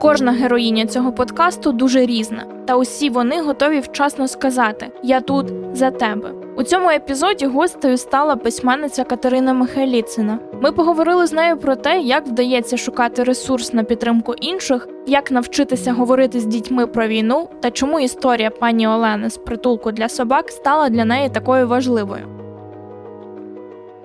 Кожна героїня цього подкасту дуже різна, та усі вони готові вчасно сказати Я тут за тебе. У цьому епізоді гостею стала письменниця Катерина Михайліцина. Ми поговорили з нею про те, як вдається шукати ресурс на підтримку інших, як навчитися говорити з дітьми про війну та чому історія пані Олени з притулку для собак стала для неї такою важливою.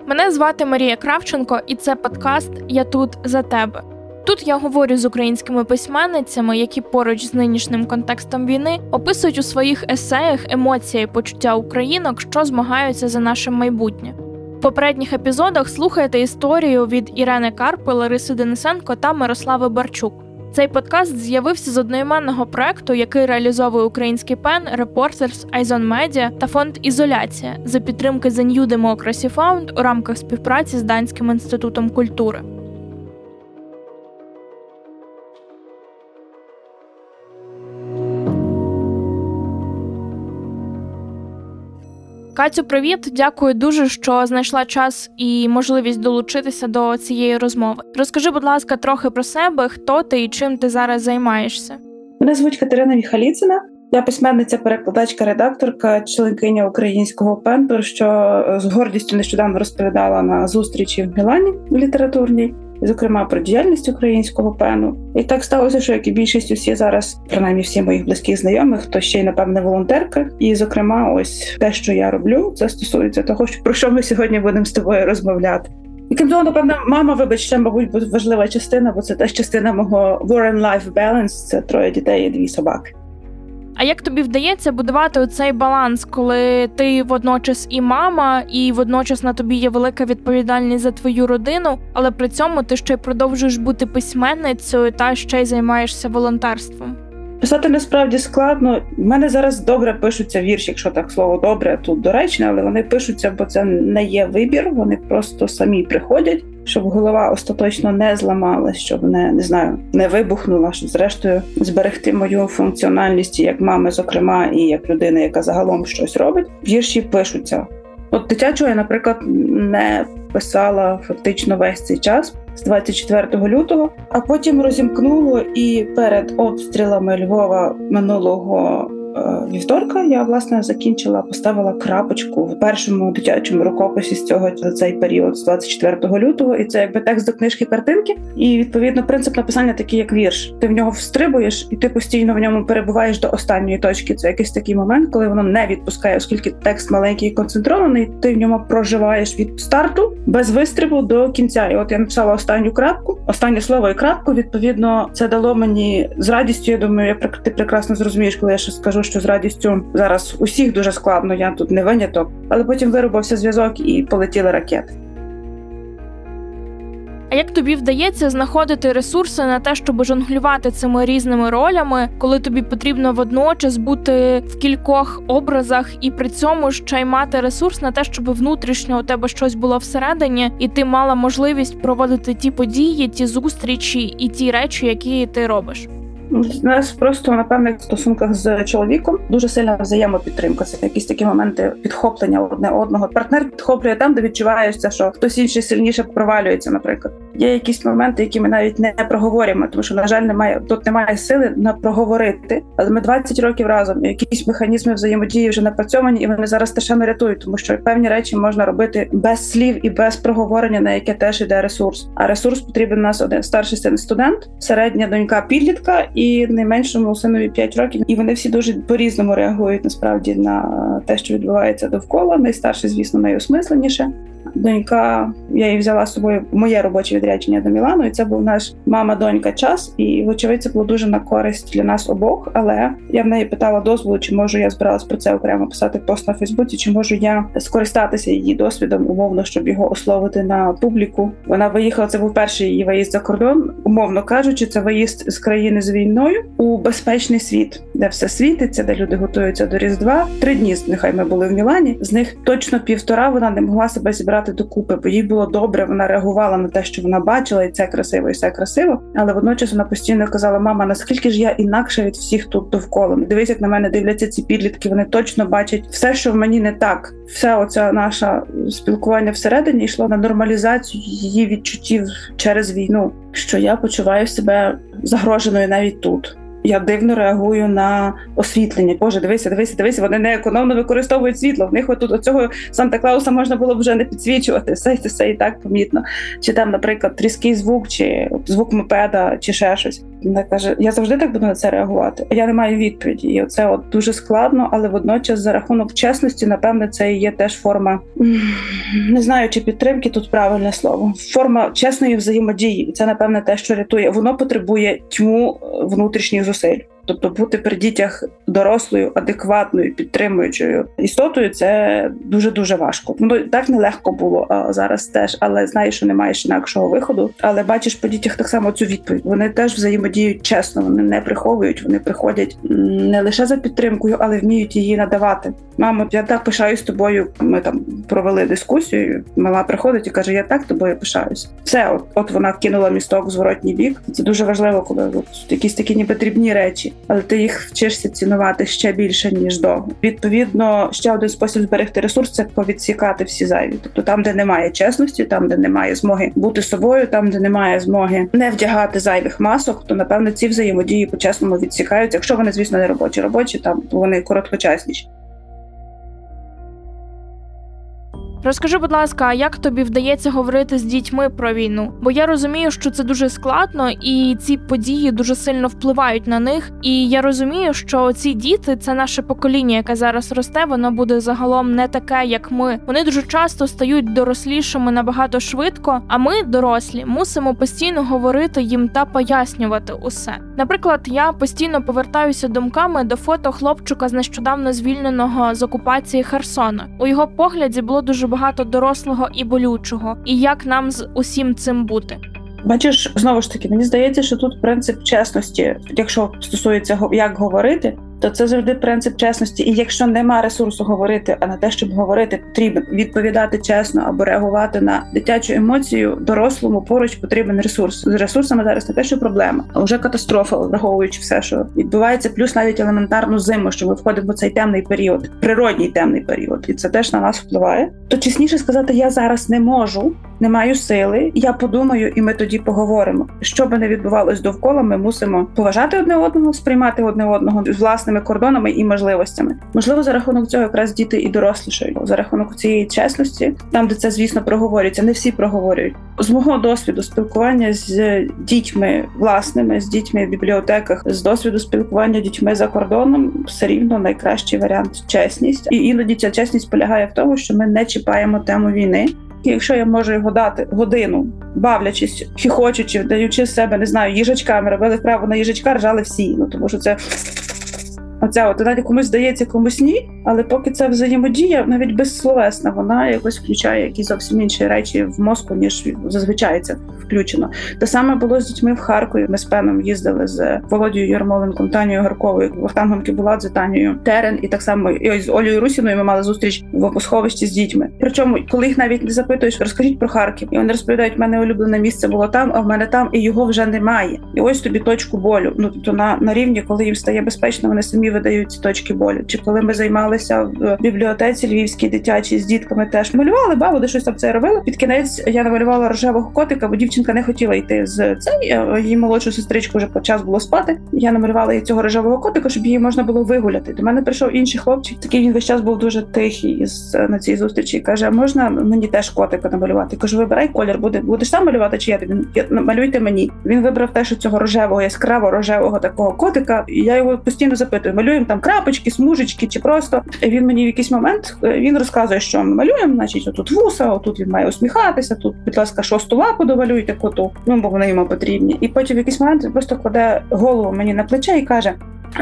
Мене звати Марія Кравченко, і це подкаст Я тут за тебе. Тут я говорю з українськими письменницями, які поруч з нинішнім контекстом війни описують у своїх есеях емоції і почуття українок, що змагаються за наше майбутнє. В попередніх епізодах слухаєте історію від Ірени Карпи, Лариси Денисенко та Мирослави Барчук. Цей подкаст з'явився з одноіменного проекту, який реалізовує український пен, Reporters, Айзон Медіа та фонд Ізоляція за підтримки The New Democracy Fund у рамках співпраці з Данським інститутом культури. Катю, привіт! Дякую дуже, що знайшла час і можливість долучитися до цієї розмови. Розкажи, будь ласка, трохи про себе, хто ти і чим ти зараз займаєшся. Мене звуть Катерина Міхаліцина. Я письменниця, перекладачка, редакторка, членкиня українського пенту, що з гордістю нещодавно розповідала на зустрічі в Мілані літературній зокрема про діяльність українського пену. І так сталося, що як і більшість усі зараз, принаймні всі моїх близьких знайомих, хто ще й напевне волонтерка. І, зокрема, ось те, що я роблю, це стосується того, що про що ми сьогодні будемо з тобою розмовляти. І крім того, напевно, мама, вибач, ще, мабуть, важлива частина, бо це теж частина мого War Life Balance, Це троє дітей і дві собаки. А як тобі вдається будувати цей баланс, коли ти водночас і мама, і водночас на тобі є велика відповідальність за твою родину, але при цьому ти ще й продовжуєш бути письменницею та ще й займаєшся волонтерством? Писати насправді складно. У мене зараз добре пишуться вірші, якщо так слово добре, тут доречне, але вони пишуться, бо це не є вибір. Вони просто самі приходять щоб голова остаточно не зламалась, щоб не не знаю, не вибухнула, щоб зрештою зберегти мою функціональність як мами, зокрема, і як людини, яка загалом щось робить. Вірші пишуться. От дитячого я, наприклад, не писала фактично весь цей час з 24 лютого, а потім розімкнуло і перед обстрілами Львова минулого вівторка я власне закінчила, поставила крапочку в першому дитячому рукописі з цього за цей період з 24 лютого, і це якби текст до книжки картинки. І відповідно принцип написання такий, як вірш. Ти в нього встрибуєш, і ти постійно в ньому перебуваєш до останньої точки. Це якийсь такий момент, коли воно не відпускає, оскільки текст маленький і концентрований. Ти в ньому проживаєш від старту без вистрибу до кінця. І от я написала останню крапку, останнє слово і крапку. Відповідно, це дало мені з радістю. Я думаю, я ти прекрасно зрозумієш, коли я ще скажу що з радістю зараз усіх дуже складно, я тут не виняток, але потім вирубався зв'язок і полетіли ракети. А як тобі вдається знаходити ресурси на те, щоб жонглювати цими різними ролями, коли тобі потрібно водночас бути в кількох образах і при цьому ще й мати ресурс на те, щоб внутрішньо у тебе щось було всередині, і ти мала можливість проводити ті події, ті зустрічі і ті речі, які ти робиш? У нас просто на певних стосунках з чоловіком дуже сильна взаємопідтримка. Це якісь такі моменти підхоплення одне одного. Партнер підхоплює там, де відчуваєшся, що хтось інший сильніше провалюється. Наприклад, є якісь моменти, які ми навіть не проговорюємо, тому що на жаль, немає тут немає сили на проговорити. Але ми 20 років разом. Якісь механізми взаємодії вже напрацьовані, і вони зараз страшенно рятують, тому що певні речі можна робити без слів і без проговорення, на яке теж іде ресурс. А ресурс потрібен у нас один старший син студент, середня донька підлітка і найменшому синові 5 років. І вони всі дуже по-різному реагують насправді на те, що відбувається довкола. Найстарший, звісно, найосмисленіше донька. Я її взяла з собою моє робоче відрядження до Мілану, і це був наш мама-донька час. І вочевидь, це було дуже на користь для нас обох. Але я в неї питала дозволу, чи можу я збиралась про це окремо писати пост на Фейсбуці, чи можу я скористатися її досвідом, умовно, щоб його ословити на публіку. Вона виїхала. Це був перший її виїзд за кордон, умовно кажучи, це виїзд з країни з війною у безпечний світ, де все світиться, де люди готуються до різдва. Три дні нехай ми були в Мілані. З них точно півтора вона не могла себе зібрати зібрати докупи, бо їй було добре. Вона реагувала на те, що вона бачила, і це красиво, і все красиво. Але водночас вона постійно казала: Мама, наскільки ж я інакше від всіх тут довкола? Дивись, як на мене дивляться ці підлітки. Вони точно бачать все, що в мені не так. Все, оце наше спілкування всередині йшло на нормалізацію її відчуттів через війну. Що я почуваю себе загроженою навіть тут я дивно реагую на освітлення. Боже, дивися, дивися, дивися. Вони не економно використовують світло. В них отут оцього Санта Клауса можна було б вже не підсвічувати. Все це все і так помітно. Чи там, наприклад, тріский звук, чи звук мопеда, чи ще щось. Вона каже: Я завжди так буду на це реагувати. Я не маю відповіді. І це от дуже складно, але водночас за рахунок чесності, напевне, це є теж форма не знаю, чи підтримки тут правильне слово. Форма чесної взаємодії. І це напевне те, що рятує. Воно потребує тьму внутрішніх зусиль. Тобто бути при дітях дорослою, адекватною, підтримуючою істотою це дуже дуже важко. Ну так нелегко було а зараз теж, але знаєш, що не маєш інакшого виходу. Але бачиш по дітях так само цю відповідь. Вони теж взаємодіють чесно, вони не приховують, вони приходять не лише за підтримкою, але вміють її надавати. Мамо, я так пишаюсь тобою. Ми там провели дискусію. Мала приходить і каже: Я так тобою пишаюсь. Все, от, от вона кинула місток в зворотній бік. Це дуже важливо, коли от, якісь такі ніби дрібні речі але ти їх вчишся цінувати ще більше ніж до. Відповідно, ще один спосіб зберегти ресурс це повідсікати всі зайві. Тобто там, де немає чесності, там де немає змоги бути собою, там де немає змоги не вдягати зайвих масок, то напевно ці взаємодії по чесному відсікаються. Якщо вони, звісно, не робочі, робочі там вони короткочасніші. Розкажи, будь ласка, як тобі вдається говорити з дітьми про війну? Бо я розумію, що це дуже складно, і ці події дуже сильно впливають на них. І я розумію, що ці діти це наше покоління, яке зараз росте. Воно буде загалом не таке, як ми. Вони дуже часто стають дорослішими набагато швидко. А ми, дорослі, мусимо постійно говорити їм та пояснювати усе. Наприклад, я постійно повертаюся думками до фото хлопчика з нещодавно звільненого з окупації Херсона. У його погляді було дуже багато дорослого і болючого, і як нам з усім цим бути. Бачиш, знову ж таки, мені здається, що тут принцип чесності, якщо стосується як говорити, то це завжди принцип чесності. І якщо нема ресурсу говорити, а на те, щоб говорити, потрібно відповідати чесно або реагувати на дитячу емоцію, дорослому поруч потрібен ресурс. З ресурсами зараз не те, що проблема, а вже катастрофа, враховуючи все, що відбувається, плюс навіть елементарну зиму, що ми входимо в цей темний період, природній темний період, і це теж на нас впливає. То чесніше сказати, я зараз не можу, не маю сили. Я подумаю, і ми тоді поговоримо. Що би не відбувалось довкола, ми мусимо поважати одне одного, сприймати одне одного з власним власними кордонами і можливостями. Можливо, за рахунок цього якраз діти і дорослішають за рахунок цієї чесності, там де це звісно проговорюється, не всі проговорюють. З мого досвіду спілкування з дітьми власними, з дітьми в бібліотеках, з досвіду спілкування дітьми за кордоном, все рівно найкращий варіант чесність. І іноді ця чесність полягає в тому, що ми не чіпаємо тему війни. І якщо я можу його дати годину, бавлячись, хіхочучи, даючи себе, не знаю, їжачками, робили вправо на їжачка, ржали всі. Ну тому що це Оця от навіть комусь здається, комусь ні, але поки це взаємодія, навіть безсловесна, вона якось включає якісь зовсім інші речі в мозку, ніж зазвичай це включено. Те саме було з дітьми в Харкові. Ми з пеном їздили з Володією Ярмоленком, Танією Гарковою, Вахтангом Кібуладзе, Танією Терен, і так само і з Олею Русіною ми мали зустріч в опосховищі з дітьми. Причому, коли їх навіть не запитуєш, розкажіть про Харків, і вони розповідають, в мене улюблене місце було там, а в мене там, і його вже немає. І ось тобі точку болю. Ну тобто на, на рівні, коли їм стає безпечно, вони самі видають точки болю. Чи коли ми займалися в бібліотеці Львівській дитячій з дітками, теж малювали бабу, де щось там це робила. Під кінець я намалювала рожевого котика, бо дівчинка не хотіла йти з цей. Її молодшу сестричку вже по час було спати. Я намалювала їй цього рожевого котика, щоб її можна було вигуляти. До мене прийшов інший хлопчик. Такий він весь час був дуже тихий з на цій зустрічі. Каже: можна мені теж котика намалювати? Кажу, вибирай колір, буде будеш сам малювати, чи я тобі малюйте мені. Він вибрав теж цього рожевого, яскраво рожевого такого котика. І я його постійно запитую: малюємо там крапочки, смужечки, чи просто він мені в якийсь момент е, він розказує, що ми малюємо. Значить, отут вуса, отут він має усміхатися. Тут, будь ласка, шосту лапу довалюйте коту. Ну бо вони йому потрібні. І потім в якийсь момент він просто кладе голову мені на плече і каже: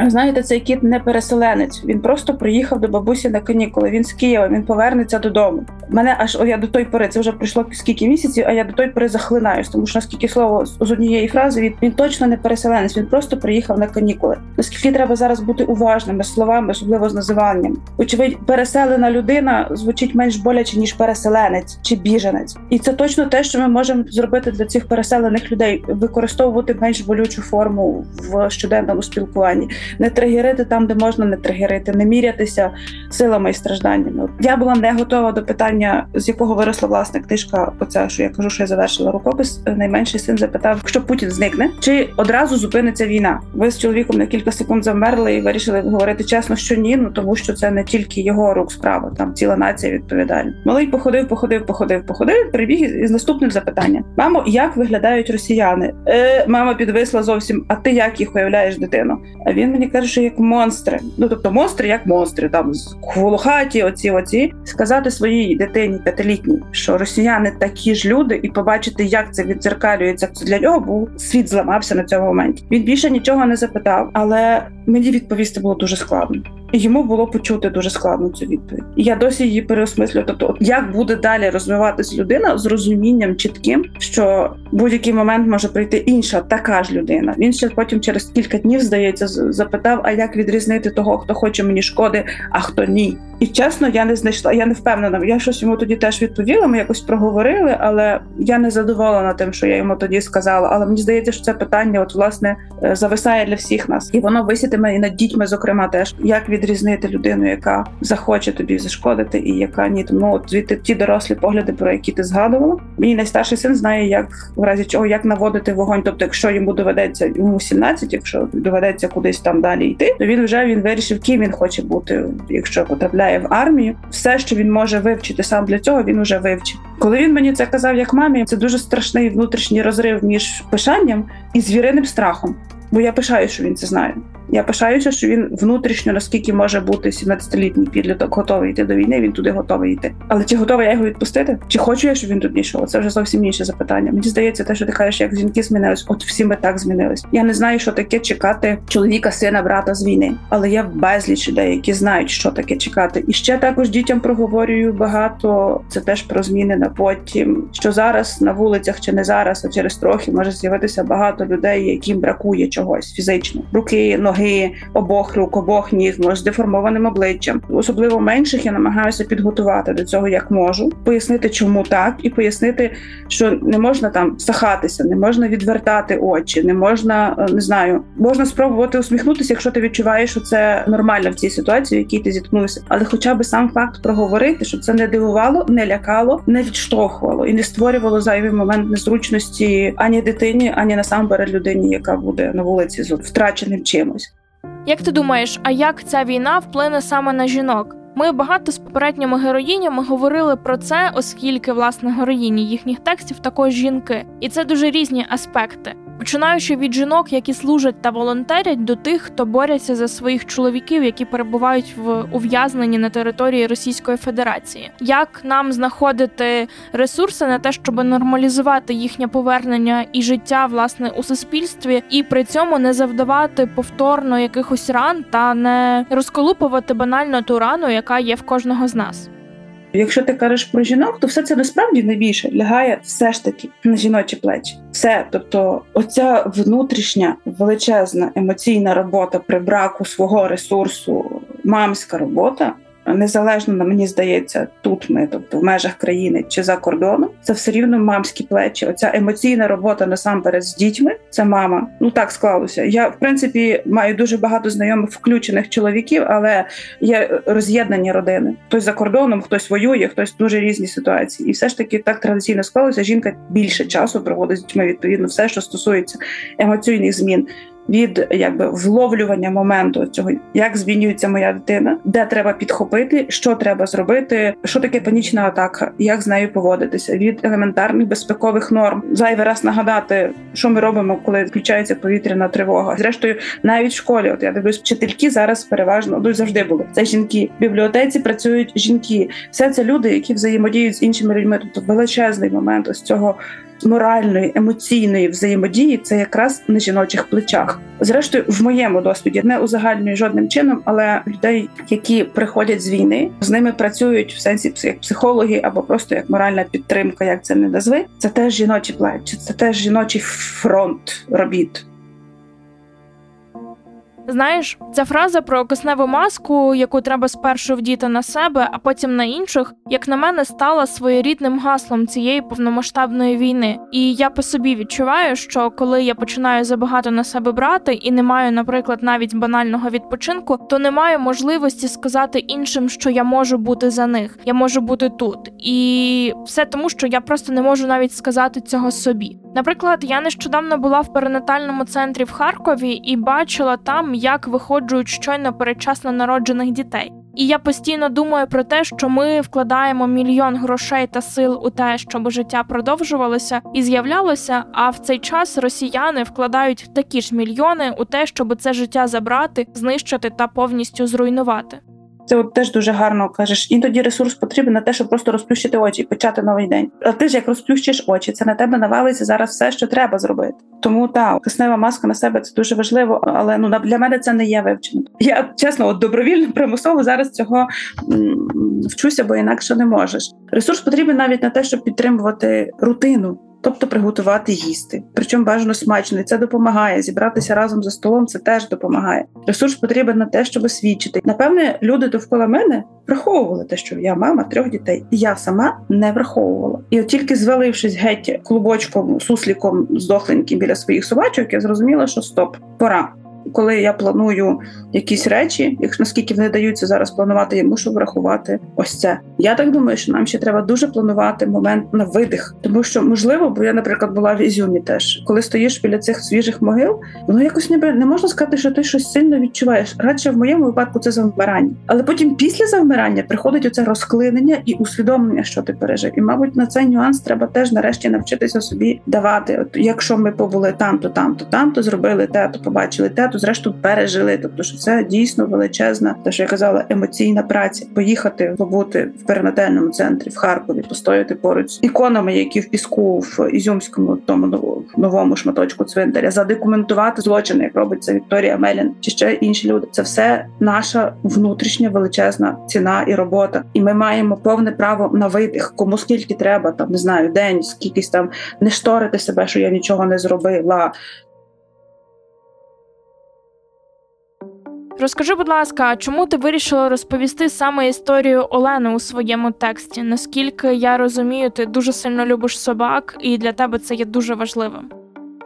Знаєте, цей кіт не переселенець. Він просто приїхав до бабусі на канікули. Він з Києва, він повернеться додому. Мене аж о, я до той пори, це вже пройшло скільки місяців, а я до той пори захлинаюсь, тому що наскільки слово з однієї фрази він, він точно не переселенець. Він просто приїхав на канікули. Наскільки треба зараз бути уважними словами, особливо з називанням. Очевидь, переселена людина звучить менш боляче ніж переселенець чи біженець, і це точно те, що ми можемо зробити для цих переселених людей, використовувати менш болючу форму в щоденному спілкуванні не тригерити там, де можна не тригерити, не мірятися силами і стражданнями. Я була не готова до питання, з якого виросла власне книжка. Оця що я кажу, що я завершила рукопис. Найменший син запитав, якщо Путін зникне, чи одразу зупиниться війна. Ви з чоловіком на кілька секунд замерли і вирішили говорити чесно, що ні. Ну тому що це не тільки його рук справа, там ціла нація відповідальна. Малий походив, походив, походив, походив. Прибіг із наступним запитанням: Мамо, як виглядають росіяни? Е, Мама підвисла зовсім. А ти як їх уявляєш дитину? А він мені каже, що як монстри. Ну тобто монстри, як монстри, там волохаті, оці, оці сказати своїй дитині п'ятилітній, що росіяни такі ж люди, і побачити, як це відзеркалюється. Це для нього був світ зламався на цьому моменті. Він більше нічого не запитав, але мені відповісти було дуже складно. І йому було почути дуже складно цю відповідь. Я досі її переосмислюю. Тобто, як буде далі розвиватись людина з розумінням чітким, що будь-який момент може прийти інша така ж людина. Він ще потім через кілька днів здається запитав: а як відрізнити того, хто хоче мені шкоди, а хто ні. І чесно, я не знайшла. Я не впевнена. Я щось йому тоді теж відповіла. Ми якось проговорили, але я не задоволена тим, що я йому тоді сказала. Але мені здається, що це питання, от власне, е, зависає для всіх нас, і воно висітиме і над дітьми, зокрема, теж як відрізнити людину, яка захоче тобі зашкодити, і яка ні. Тому звідти ті дорослі погляди, про які ти згадувала. Мій найстарший син знає, як в разі чого як наводити вогонь. Тобто, якщо йому доведеться йому 17, якщо доведеться кудись там далі йти, то він вже він вирішив, ким він хоче бути, якщо потрапляє в армію. Все, що він може вивчити сам для цього, він уже вивчив. Коли він мені це казав як мамі, це дуже страшний внутрішній розрив між пишанням і звіриним страхом. Бо я пишаю, що він це знає. Я пишаюся, що він внутрішньо, наскільки може бути 17-літній підліток, готовий йти до війни. Він туди готовий йти. Але чи готова я його відпустити? Чи хочу я, щоб він тут йшов? Це вже зовсім інше запитання. Мені здається, те, що ти кажеш, як жінки змінились, от всі ми так змінились. Я не знаю, що таке чекати чоловіка, сина, брата з війни, але є безліч людей, які знають, що таке чекати. І ще також дітям проговорюю багато. Це теж про зміни на потім. Що зараз на вулицях чи не зараз, а через трохи може з'явитися багато людей, яким бракує чогось фізично, руки, ноги обох рук, обох ніг, може, з деформованим обличчям. Особливо менших я намагаюся підготувати до цього як можу, пояснити, чому так, і пояснити, що не можна там сахатися, не можна відвертати очі, не можна е, не знаю, можна спробувати усміхнутися, якщо ти відчуваєш, що це нормально в цій ситуації, в якій ти зіткнувся. Але, хоча б сам факт проговорити, щоб це не дивувало, не лякало, не відштовхувало і не створювало зайвий момент незручності ані дитині, ані насамперед людині, яка буде на вулиці з втраченим чимось. Як ти думаєш, а як ця війна вплине саме на жінок? Ми багато з попередніми героїнями говорили про це, оскільки власне героїні їхніх текстів також жінки, і це дуже різні аспекти починаючи від жінок, які служать та волонтерять, до тих, хто борються за своїх чоловіків, які перебувають в ув'язненні на території Російської Федерації. Як нам знаходити ресурси на те, щоб нормалізувати їхнє повернення і життя власне у суспільстві, і при цьому не завдавати повторно якихось ран та не розколупувати банально ту рану, яка є в кожного з нас. Якщо ти кажеш про жінок, то все це насправді найбільше лягає все ж таки на жіночі плечі. Все, тобто, оця внутрішня величезна емоційна робота при браку свого ресурсу, мамська робота, незалежно на мені здається, тут ми, тобто в межах країни чи за кордоном, це все рівно мамські плечі. Оця емоційна робота насамперед з дітьми. Це мама. Ну так склалося. Я в принципі маю дуже багато знайомих включених чоловіків, але є роз'єднані родини. Хтось за кордоном, хтось воює, хтось дуже різні ситуації. І все ж таки так традиційно склалося. Жінка більше часу проводить з дітьми. Відповідно, все, що стосується емоційних змін від якби вловлювання моменту цього, як змінюється моя дитина, де треба підхопити, що треба зробити, що таке панічна атака, як з нею поводитися від елементарних безпекових норм. Зайвий раз нагадати, що ми робимо, коли включається повітряна тривога. Зрештою, навіть в школі, от я дивлюсь, вчительки зараз переважно ну, завжди були. Це жінки в бібліотеці працюють жінки. Все це люди, які взаємодіють з іншими людьми. Тобто величезний момент ось цього моральної, емоційної взаємодії це якраз на жіночих плечах. Зрештою, в моєму досвіді не узагальнюю жодним чином, але людей, які приходять з війни, з ними працюють в сенсі як психологи або просто як моральна підтримка, як це не назви. Це теж жіночі плечі, це теж жіночий фронт робіт. Знаєш, ця фраза про кисневу маску, яку треба спершу вдіти на себе, а потім на інших, як на мене, стала своєрідним гаслом цієї повномасштабної війни. І я по собі відчуваю, що коли я починаю забагато на себе брати і не маю, наприклад, навіть банального відпочинку, то не маю можливості сказати іншим, що я можу бути за них, я можу бути тут, і все тому, що я просто не можу навіть сказати цього собі. Наприклад, я нещодавно була в перинатальному центрі в Харкові і бачила там, як виходжують щойно передчасно народжених дітей. І я постійно думаю про те, що ми вкладаємо мільйон грошей та сил у те, щоб життя продовжувалося і з'являлося. А в цей час росіяни вкладають такі ж мільйони у те, щоб це життя забрати, знищити та повністю зруйнувати. Це от теж дуже гарно кажеш. Іноді ресурс потрібен на те, щоб просто розплющити очі і почати новий день. А ти ж як розплющиш очі, це на тебе навалиться зараз все, що треба зробити. Тому та киснева маска на себе це дуже важливо, але ну для мене це не є вивчено. Я чесно, от добровільно примусово зараз цього м- вчуся, бо інакше не можеш. Ресурс потрібен навіть на те, щоб підтримувати рутину тобто приготувати їсти. Причому бажано смачно, і це допомагає. Зібратися разом за столом це теж допомагає. Ресурс потрібен на те, щоб свідчити. Напевне, люди довкола мене враховували те, що я мама трьох дітей, я сама не враховувала. І от тільки звалившись геть клубочком, сусліком здохленьким біля своїх собачок, я зрозуміла, що стоп, пора коли я планую якісь речі, якщо наскільки вони даються зараз планувати, я мушу врахувати ось це. Я так думаю, що нам ще треба дуже планувати момент на видих, тому що можливо, бо я, наприклад, була в Ізюмі теж, коли стоїш біля цих свіжих могил, воно якось ніби не можна сказати, що ти щось сильно відчуваєш. Радше в моєму випадку це завмирання, але потім після завмирання приходить оце розклинення і усвідомлення, що ти пережив. І, мабуть, на цей нюанс треба теж нарешті навчитися собі давати. От якщо ми побули там, то там, то там, то зробили те, то побачили те то зрештою пережили. Тобто, що це дійсно величезна, те, що я казала, емоційна праця. Поїхати побути в перинатальному центрі в Харкові, постояти поруч з іконами, які в піску в Ізюмському тому новому шматочку цвинтаря, задокументувати злочини, як робить це Вікторія Мелін, чи ще інші люди. Це все наша внутрішня величезна ціна і робота. І ми маємо повне право на видих, кому скільки треба, там не знаю, день, скількись там не шторити себе, що я нічого не зробила. Розкажи, будь ласка, чому ти вирішила розповісти саме історію Олени у своєму тексті? Наскільки я розумію, ти дуже сильно любиш собак, і для тебе це є дуже важливим.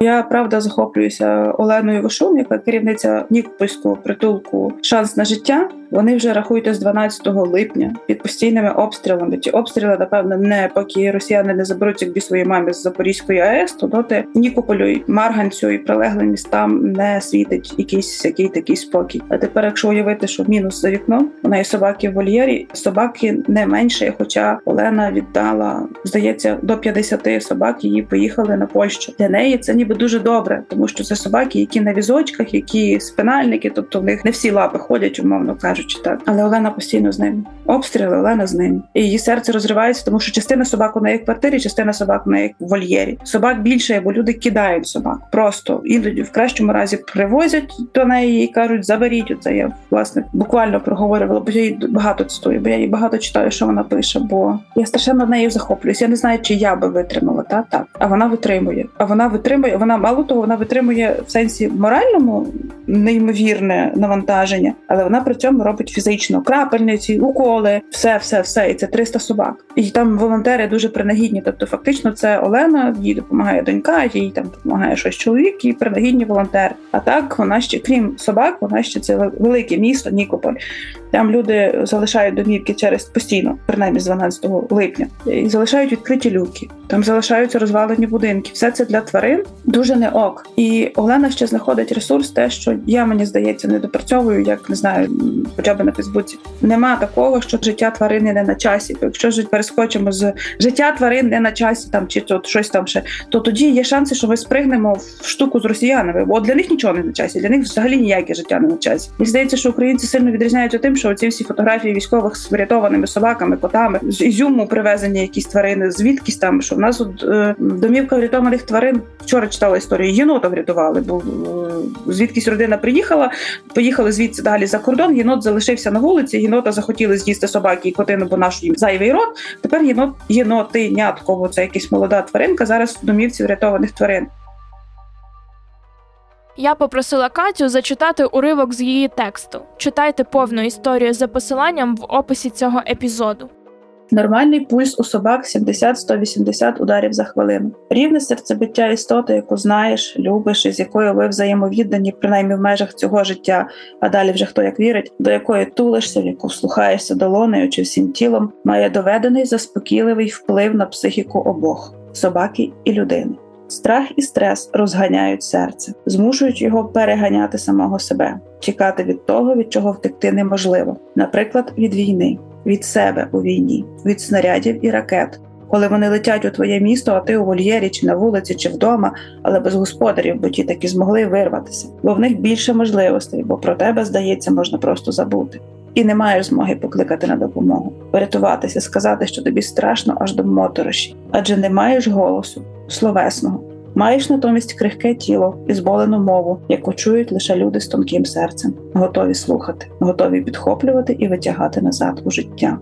Я правда захоплююся Оленою Вишун, яка керівниця Нікопольського притулку Шанс на життя. Вони вже рахуйте з 12 липня під постійними обстрілами. Ті обстріли, напевно, не поки росіяни не заберуть якби свої мамі з Запорізької АЕС, то доти Нікополю Марганцю і прилеглим містам не світить якийсь який такий спокій. А тепер, якщо уявити, що мінус за вікном, вона і собаки в вольєрі, собаки не менше. Хоча Олена віддала, здається, до 50 собак її поїхали на Польщу. Для неї це ніби дуже добре, тому що це собаки, які на візочках, які спинальники, тобто в них не всі лапи ходять, умовно кажучи так. Але Олена постійно з ним. Обстріли Олена з ним. І її серце розривається, тому що частина собак у неї в квартирі, частина собак у неї в вольєрі. Собак більше, бо люди кидають собак. Просто іноді в кращому разі привозять до неї і кажуть, заберіть оце. Я власне буквально проговорювала, бо я її багато цитую, бо я її багато читаю, що вона пише. Бо я страшенно нею захоплююсь. Я не знаю, чи я би витримала та так. А вона витримує. А вона витримує. Вона мало того, вона витримує в сенсі моральному неймовірне навантаження, але вона при цьому робить фізично крапельниці, уколи, все, все, все. І це 300 собак. І там волонтери дуже принагідні. Тобто, фактично, це Олена, їй допомагає донька, їй там допомагає щось чоловік, і принагідні волонтери. А так вона ще, крім собак, вона ще це велике місто, Нікополь. Там люди залишають домівки через постійно, принаймні з 12 липня, і залишають відкриті люки. Там залишаються розвалені будинки. Все це для тварин дуже не ок. І Олена ще знаходить ресурс, те, що я мені здається, не допрацьовую, як не знаю, хоча б на Фейсбуці. Нема такого, що життя тварини не на часі. Якщо ж перескочимо з життя тварин не на часі, там чи то щось там ще, то тоді є шанси, що ми спригнемо в штуку з росіянами. Бо для них нічого не на часі, для них взагалі ніяке життя не на часі. Мені здається, що українці сильно відрізняються тим, що ці всі фотографії військових з врятованими собаками, котами з ізюму привезені якісь тварини, звідкись там, що в нас от, е, домівка врятованих тварин вчора читала історію. Єнота врятували, бо е, звідкись родина приїхала, поїхали звідси далі за кордон. Єнот залишився на вулиці. Єнота захотіли з'їсти собаки і котину, бо наш їм зайвий рот. Тепер єнот єнотинятко, бо це якась молода тваринка. Зараз в домівці врятованих тварин. Я попросила Катю зачитати уривок з її тексту. Читайте повну історію за посиланням в описі цього епізоду. Нормальний пульс у собак 70-180 ударів за хвилину. Рівне серцебиття істоти, яку знаєш, любиш і з якою ви взаємовіддані, принаймні в межах цього життя, а далі вже хто як вірить, до якої тулишся, в яку вслухаєшся долонею чи всім тілом, має доведений заспокійливий вплив на психіку обох собаки і людини. Страх і стрес розганяють серце, змушують його переганяти самого себе, тікати від того, від чого втекти неможливо, наприклад, від війни, від себе у війні, від снарядів і ракет. Коли вони летять у твоє місто, а ти у вольєрі, чи на вулиці, чи вдома, але без господарів, бо ті таки змогли вирватися, бо в них більше можливостей, бо про тебе, здається, можна просто забути. І не маєш змоги покликати на допомогу, порятуватися, сказати, що тобі страшно аж до мотороші, адже не маєш голосу, словесного. Маєш натомість крихке тіло і зболену мову, яку чують лише люди з тонким серцем, готові слухати, готові підхоплювати і витягати назад у життя.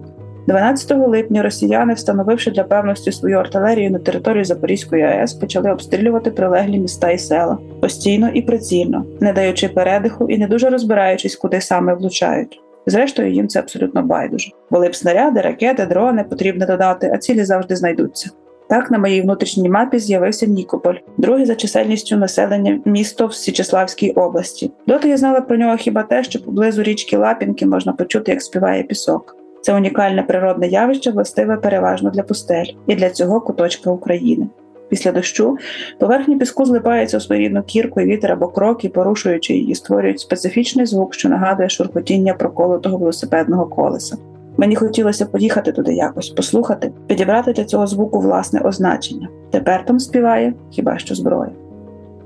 12 липня росіяни, встановивши для певності свою артилерію на території Запорізької АЕС, почали обстрілювати прилеглі міста і села постійно і прицільно, не даючи передиху і не дуже розбираючись, куди саме влучають. Зрештою, їм це абсолютно байдуже. Були б снаряди, ракети, дрони потрібно додати, а цілі завжди знайдуться. Так на моїй внутрішній мапі з'явився Нікополь, друге за чисельністю населення місто в Січеславській області. Доти я знала про нього хіба те, що поблизу річки Лапінки можна почути, як співає пісок. Це унікальне природне явище, властиве переважно для пустель і для цього куточка України. Після дощу поверхні піску злипаються у своєрідну кірку і вітер або кроки, порушуючи її, створюють специфічний звук, що нагадує шурхотіння проколотого велосипедного колеса. Мені хотілося поїхати туди якось, послухати, підібрати для цього звуку власне означення. Тепер там співає хіба що зброя.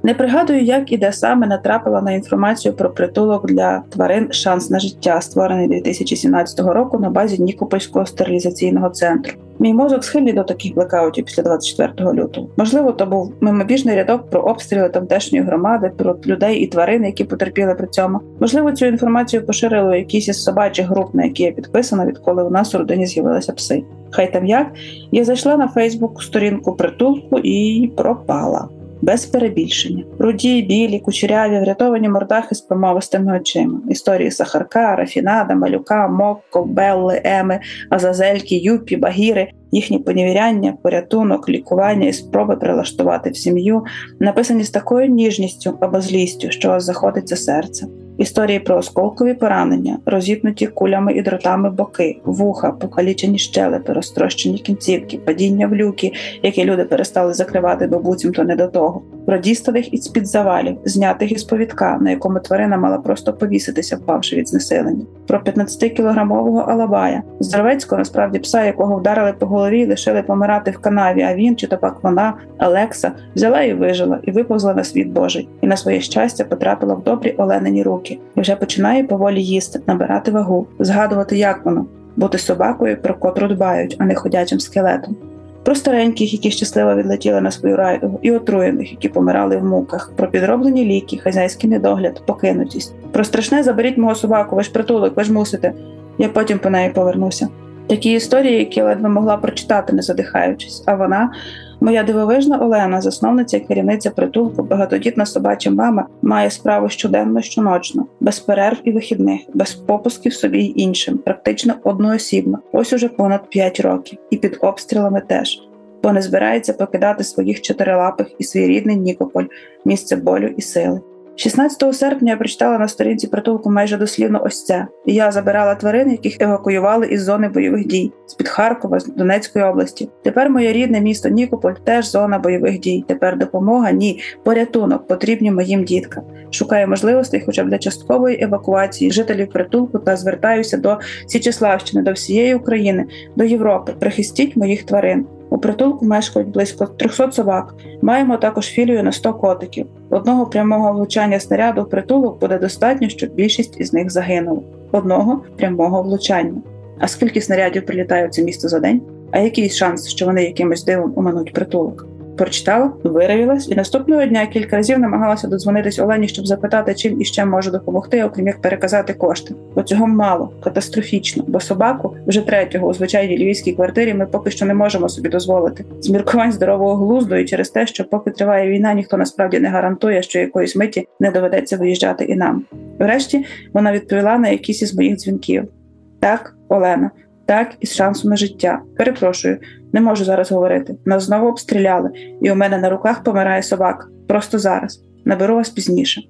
Не пригадую, як і де саме натрапила на інформацію про притулок для тварин Шанс на життя, створений 2017 року на базі Нікопольського стерилізаційного центру. Мій мозок схильний до таких блекаутів після 24 лютого. Можливо, то був мимобіжний рядок про обстріли тамтешньої громади, про людей і тварин, які потерпіли при цьому. Можливо, цю інформацію поширили якісь із собачих груп, на які я підписана, відколи у нас у родині з'явилися пси. Хай там як я зайшла на Фейсбук сторінку притулку і пропала без перебільшення. Руді, білі, кучеряві, врятовані мордахи з промовистими очима. Історії Сахарка, Рафінада, Малюка, Мокко, Белли, Еми, Азазельки, Юпі, Багіри, їхні поневіряння, порятунок, лікування і спроби прилаштувати в сім'ю, написані з такою ніжністю або злістю, що заходиться серце. Історії про осколкові поранення, розітнуті кулями і дротами боки, вуха, покалічені щелепи, розтрощені кінцівки, падіння в люки, які люди перестали закривати, бо буцімто не до того, про діставих із під завалів, знятих із повідка, на якому тварина мала просто повіситися, впавши від знесилення, про 15-кілограмового алабая, здоровецького насправді пса, якого вдарили по голові, лишили помирати в канаві. А він чи то пак вона, Алекса, взяла і вижила, і виповзла на світ Божий, і на своє щастя потрапила в добрі оленені руки роки і вже починає поволі їсти, набирати вагу, згадувати, як воно бути собакою, про котру дбають, а не ходячим скелетом. Про стареньких, які щасливо відлетіли на свою райдугу, і отруєних, які помирали в муках, про підроблені ліки, хазяйський недогляд, покинутість, про страшне заберіть мого собаку, ви ж притулок, ви ж мусите. Я потім по неї повернуся. Такі історії, які ледве могла прочитати, не задихаючись, а вона Моя дивовижна Олена, засновниця і керівниця притулку, багатодітна собача мама, має справу щоденно, щоночно, без перерв і вихідних, без попусків собі й іншим, практично одноосібно. Ось уже понад 5 років, і під обстрілами теж. Бо не збирається покидати своїх чотирилапих і свій рідний Нікополь, місце болю і сили. 16 серпня я прочитала на сторінці притулку майже дослівно ось це. Я забирала тварин, яких евакуювали із зони бойових дій з під Харкова, з Донецької області. Тепер моє рідне місто Нікополь теж зона бойових дій. Тепер допомога, ні, порятунок потрібні моїм діткам. Шукаю можливостей, хоча б для часткової евакуації жителів притулку та звертаюся до Січеславщини, до всієї України, до Європи. Прихистіть моїх тварин. У притулку мешкають близько 300 собак. Маємо також філію на 100 котиків. Одного прямого влучання снаряду в притулок буде достатньо, щоб більшість із них загинули. одного прямого влучання. А скільки снарядів прилітає в це місто за день? А який шанс, що вони якимось дивом оминуть притулок? Прочитала, виявилась, і наступного дня кілька разів намагалася додзвонитись Олені, щоб запитати, чим і ще може допомогти, окрім як переказати кошти. Бо цього мало, катастрофічно, бо собаку вже третього у звичайній львівській квартирі ми поки що не можемо собі дозволити. З міркувань здорового глузду і через те, що поки триває війна, ніхто насправді не гарантує, що якоїсь миті не доведеться виїжджати і нам. Врешті вона відповіла на якісь із моїх дзвінків. Так, Олена, так і з шансом на життя. Перепрошую, не можу зараз говорити. Нас знову обстріляли, і у мене на руках помирає собака. Просто зараз. Наберу вас пізніше.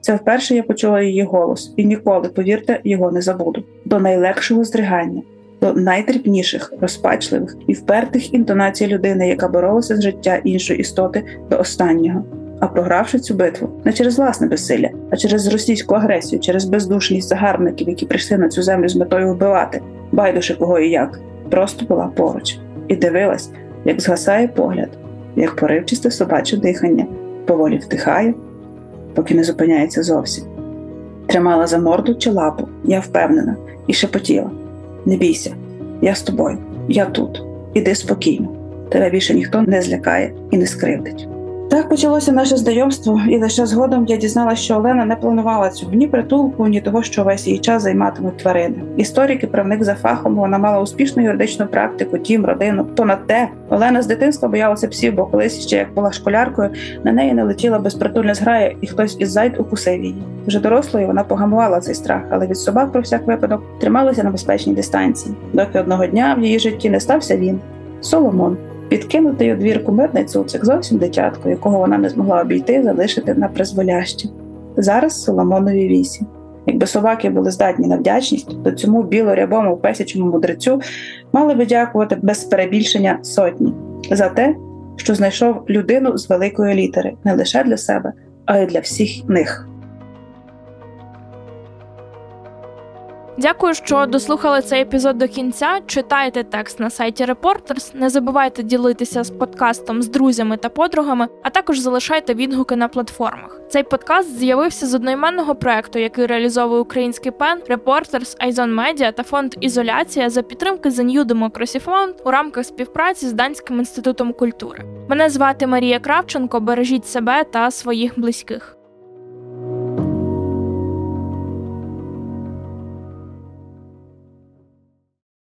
Це вперше я почула її голос, і ніколи, повірте, його не забуду. До найлегшого здригання, до найдрібніших, розпачливих і впертих інтонацій людини, яка боролася з життя іншої істоти до останнього. А програвши цю битву не через власне безсилля, а через російську агресію, через бездушність загарбників, які прийшли на цю землю з метою вбивати, байдуже кого і як, просто була поруч і дивилась, як згасає погляд, як поривчисте собаче дихання, поволі вдихає, поки не зупиняється зовсім. Тримала за морду чи лапу, я впевнена, і шепотіла: Не бійся, я з тобою, я тут, іди спокійно, тебе більше ніхто не злякає і не скривдить. Так почалося наше знайомство, і лише згодом я дізналася, що Олена не планувала цього ні притулку, ні того, що весь її час займатимуть тварини. Історик і правник за фахом вона мала успішну юридичну практику, дім, родину. То на те Олена з дитинства боялася псів, бо колись ще як була школяркою, на неї не летіла безпритульна зграя, і хтось із зайд укусив її. Вже дорослою вона погамувала цей страх, але від собак про всяк випадок трималася на безпечній дистанції. Доки одного дня в її житті не стався він Соломон. Підкинутий у двір кумирний цуцик, зовсім дитятко, якого вона не змогла обійти, залишити на призволяще. Зараз Соломонові вісім. Якби собаки були здатні на вдячність, то цьому білорябому песячому мудрецю мали би дякувати без перебільшення сотні за те, що знайшов людину з великої літери не лише для себе, а й для всіх них. Дякую, що дослухали цей епізод до кінця. Читайте текст на сайті Reporters, Не забувайте ділитися з подкастом з друзями та подругами, а також залишайте відгуки на платформах. Цей подкаст з'явився з одноіменного проекту, який реалізовує український пен Reporters, Айзон Media та фонд Ізоляція за підтримки The New Democracy Fund у рамках співпраці з Данським інститутом культури. Мене звати Марія Кравченко. Бережіть себе та своїх близьких.